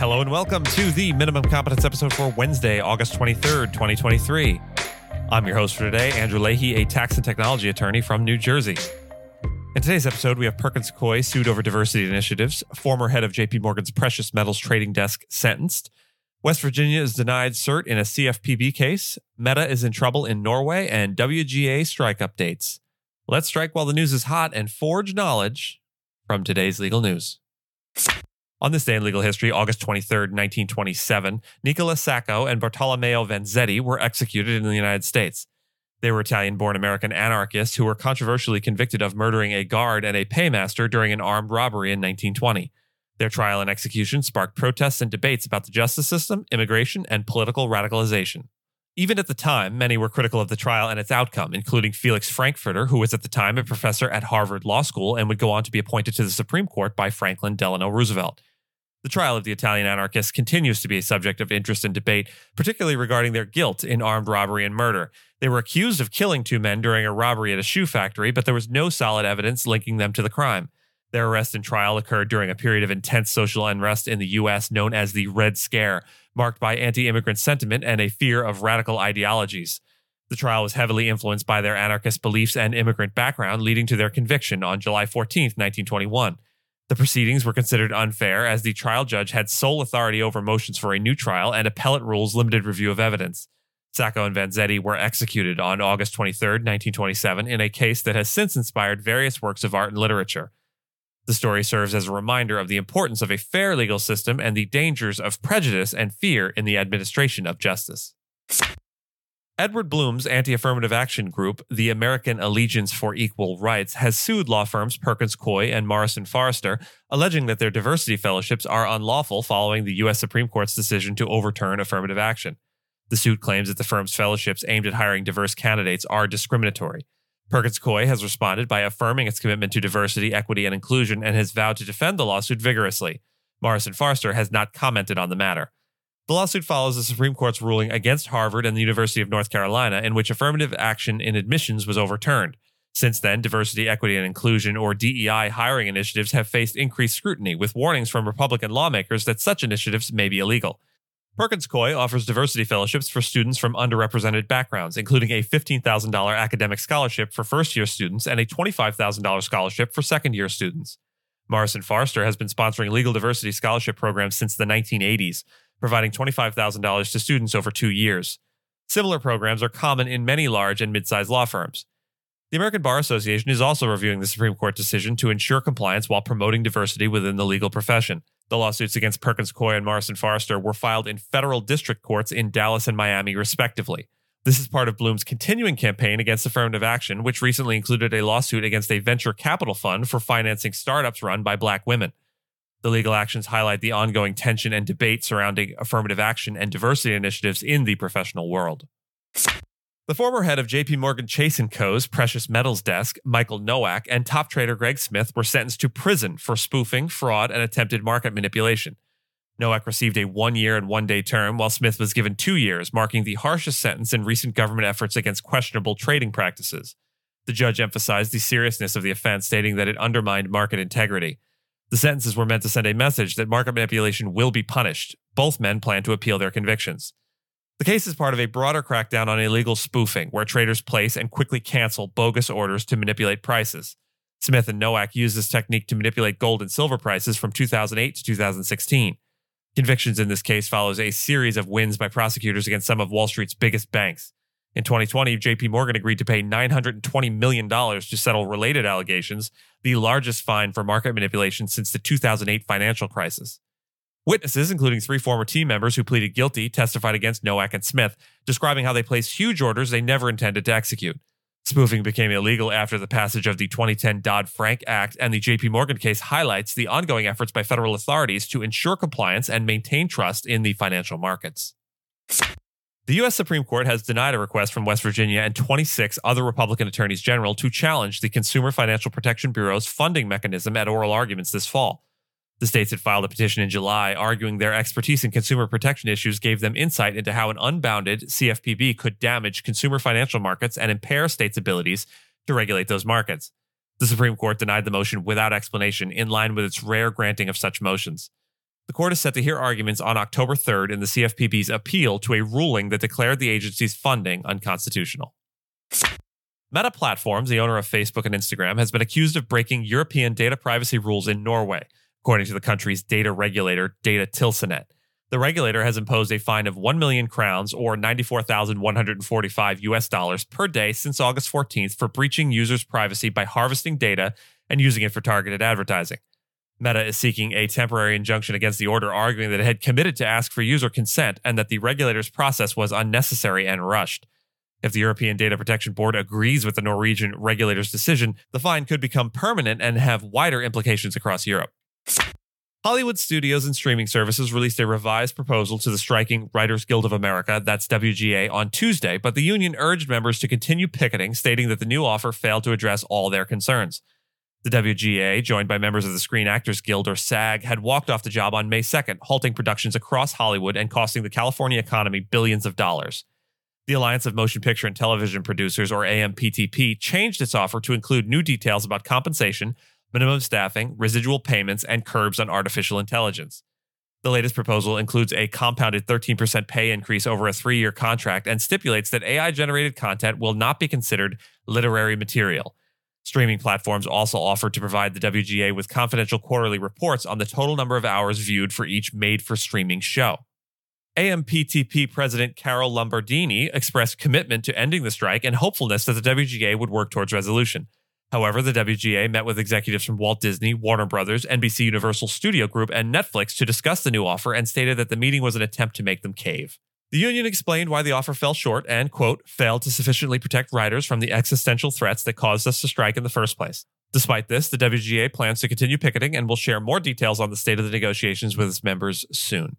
Hello and welcome to the Minimum Competence episode for Wednesday, August 23rd, 2023. I'm your host for today, Andrew Leahy, a tax and technology attorney from New Jersey. In today's episode, we have Perkins Coie sued over diversity initiatives, former head of JP Morgan's precious metals trading desk sentenced, West Virginia is denied cert in a CFPB case, Meta is in trouble in Norway, and WGA strike updates. Let's strike while the news is hot and forge knowledge from today's legal news. On this day in legal history, August 23, 1927, Nicola Sacco and Bartolomeo Vanzetti were executed in the United States. They were Italian born American anarchists who were controversially convicted of murdering a guard and a paymaster during an armed robbery in 1920. Their trial and execution sparked protests and debates about the justice system, immigration, and political radicalization. Even at the time, many were critical of the trial and its outcome, including Felix Frankfurter, who was at the time a professor at Harvard Law School and would go on to be appointed to the Supreme Court by Franklin Delano Roosevelt. The trial of the Italian anarchists continues to be a subject of interest and debate, particularly regarding their guilt in armed robbery and murder. They were accused of killing two men during a robbery at a shoe factory, but there was no solid evidence linking them to the crime. Their arrest and trial occurred during a period of intense social unrest in the U.S. known as the Red Scare, marked by anti immigrant sentiment and a fear of radical ideologies. The trial was heavily influenced by their anarchist beliefs and immigrant background, leading to their conviction on July 14, 1921. The proceedings were considered unfair as the trial judge had sole authority over motions for a new trial and appellate rules limited review of evidence. Sacco and Vanzetti were executed on August 23, 1927, in a case that has since inspired various works of art and literature. The story serves as a reminder of the importance of a fair legal system and the dangers of prejudice and fear in the administration of justice. Edward Blum's anti affirmative action group, the American Alliance for Equal Rights, has sued law firms Perkins Coie and Morrison Foerster, alleging that their diversity fellowships are unlawful following the U.S. Supreme Court's decision to overturn affirmative action. The suit claims that the firm's fellowships aimed at hiring diverse candidates are discriminatory. Perkins Coie has responded by affirming its commitment to diversity, equity, and inclusion and has vowed to defend the lawsuit vigorously. Morrison Foerster has not commented on the matter. The lawsuit follows the Supreme Court's ruling against Harvard and the University of North Carolina, in which affirmative action in admissions was overturned. Since then, diversity, equity, and inclusion, or DEI, hiring initiatives have faced increased scrutiny, with warnings from Republican lawmakers that such initiatives may be illegal. Perkins Coie offers diversity fellowships for students from underrepresented backgrounds, including a $15,000 academic scholarship for first year students and a $25,000 scholarship for second year students. Morrison Foerster has been sponsoring legal diversity scholarship programs since the 1980s, providing $25,000 to students over two years. Similar programs are common in many large and mid sized law firms. The American Bar Association is also reviewing the Supreme Court decision to ensure compliance while promoting diversity within the legal profession. The lawsuits against Perkins Coie and Morrison Foerster were filed in federal district courts in Dallas and Miami, respectively. This is part of Blum's continuing campaign against affirmative action, which recently included a lawsuit against a venture capital fund for financing startups run by black women. The legal actions highlight the ongoing tension and debate surrounding affirmative action and diversity initiatives in the professional world. The former head of JP Morgan Chase & Co.'s precious metals desk, Michael Nowak, and top trader Greg Smith were sentenced to prison for spoofing, fraud, and attempted market manipulation. Nowak received a one year and one day term, while Smith was given two years, marking the harshest sentence in recent government efforts against questionable trading practices. The judge emphasized the seriousness of the offense, stating that it undermined market integrity. The sentences were meant to send a message that market manipulation will be punished. Both men plan to appeal their convictions. The case is part of a broader crackdown on illegal spoofing, where traders place and quickly cancel bogus orders to manipulate prices. Smith and Nowak used this technique to manipulate gold and silver prices from 2008 to 2016. Convictions in this case follows a series of wins by prosecutors against some of Wall Street's biggest banks. In 2020, JP Morgan agreed to pay $920 million to settle related allegations, the largest fine for market manipulation since the 2008 financial crisis. Witnesses, including three former team members who pleaded guilty, testified against Nowak and Smith, describing how they placed huge orders they never intended to execute. Spoofing became illegal after the passage of the 2010 Dodd Frank Act, and the JP Morgan case highlights the ongoing efforts by federal authorities to ensure compliance and maintain trust in the financial markets. The U.S. Supreme Court has denied a request from West Virginia and 26 other Republican attorneys general to challenge the Consumer Financial Protection Bureau's funding mechanism at oral arguments this fall. The states had filed a petition in July arguing their expertise in consumer protection issues gave them insight into how an unbounded CFPB could damage consumer financial markets and impair states' abilities to regulate those markets. The Supreme Court denied the motion without explanation, in line with its rare granting of such motions. The court is set to hear arguments on October 3rd in the CFPB's appeal to a ruling that declared the agency's funding unconstitutional. Meta Platforms, the owner of Facebook and Instagram, has been accused of breaking European data privacy rules in Norway, according to the country's data regulator, Datatilsynet. The regulator has imposed a fine of 1 million crowns or 94,145 US dollars per day since August 14th for breaching users' privacy by harvesting data and using it for targeted advertising. Meta is seeking a temporary injunction against the order, arguing that it had committed to ask for user consent and that the regulator's process was unnecessary and rushed. If the European Data Protection Board agrees with the Norwegian regulator's decision, the fine could become permanent and have wider implications across Europe. Hollywood studios and streaming services released a revised proposal to the striking Writers Guild of America, that's WGA, on Tuesday, but the union urged members to continue picketing, stating that the new offer failed to address all their concerns. The WGA, joined by members of the Screen Actors Guild or SAG, had walked off the job on May 2nd, halting productions across Hollywood and costing the California economy billions of dollars. The Alliance of Motion Picture and Television Producers, or AMPTP, changed its offer to include new details about compensation, minimum staffing, residual payments, and curbs on artificial intelligence. The latest proposal includes a compounded 13% pay increase over a three year contract and stipulates that AI generated content will not be considered literary material. Streaming platforms also offer to provide the WGA with confidential quarterly reports on the total number of hours viewed for each made for streaming show. AMPTP President Carol Lombardini expressed commitment to ending the strike and hopefulness that the WGA would work towards resolution. However, the WGA met with executives from Walt Disney, Warner Brothers, NBC Universal Studio Group, and Netflix to discuss the new offer and stated that the meeting was an attempt to make them cave. The union explained why the offer fell short and, quote, failed to sufficiently protect writers from the existential threats that caused us to strike in the first place. Despite this, the WGA plans to continue picketing and will share more details on the state of the negotiations with its members soon.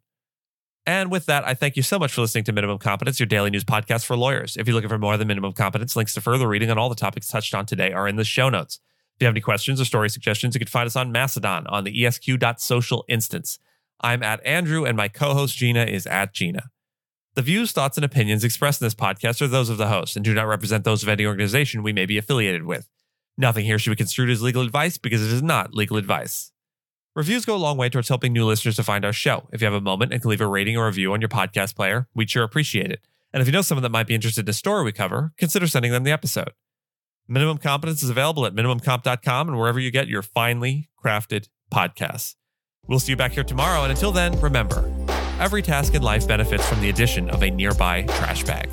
And with that, I thank you so much for listening to Minimum Competence, your daily news podcast for lawyers. If you're looking for more than Minimum Competence, links to further reading on all the topics touched on today are in the show notes. If you have any questions or story suggestions, you can find us on Mastodon on the esq.social instance. I'm at Andrew, and my co host Gina is at Gina. The views, thoughts, and opinions expressed in this podcast are those of the host and do not represent those of any organization we may be affiliated with. Nothing here should be construed as legal advice because it is not legal advice. Reviews go a long way towards helping new listeners to find our show. If you have a moment and can leave a rating or review on your podcast player, we'd sure appreciate it. And if you know someone that might be interested in a story we cover, consider sending them the episode. Minimum Competence is available at minimumcomp.com and wherever you get your finely crafted podcasts. We'll see you back here tomorrow. And until then, remember, Every task in life benefits from the addition of a nearby trash bag.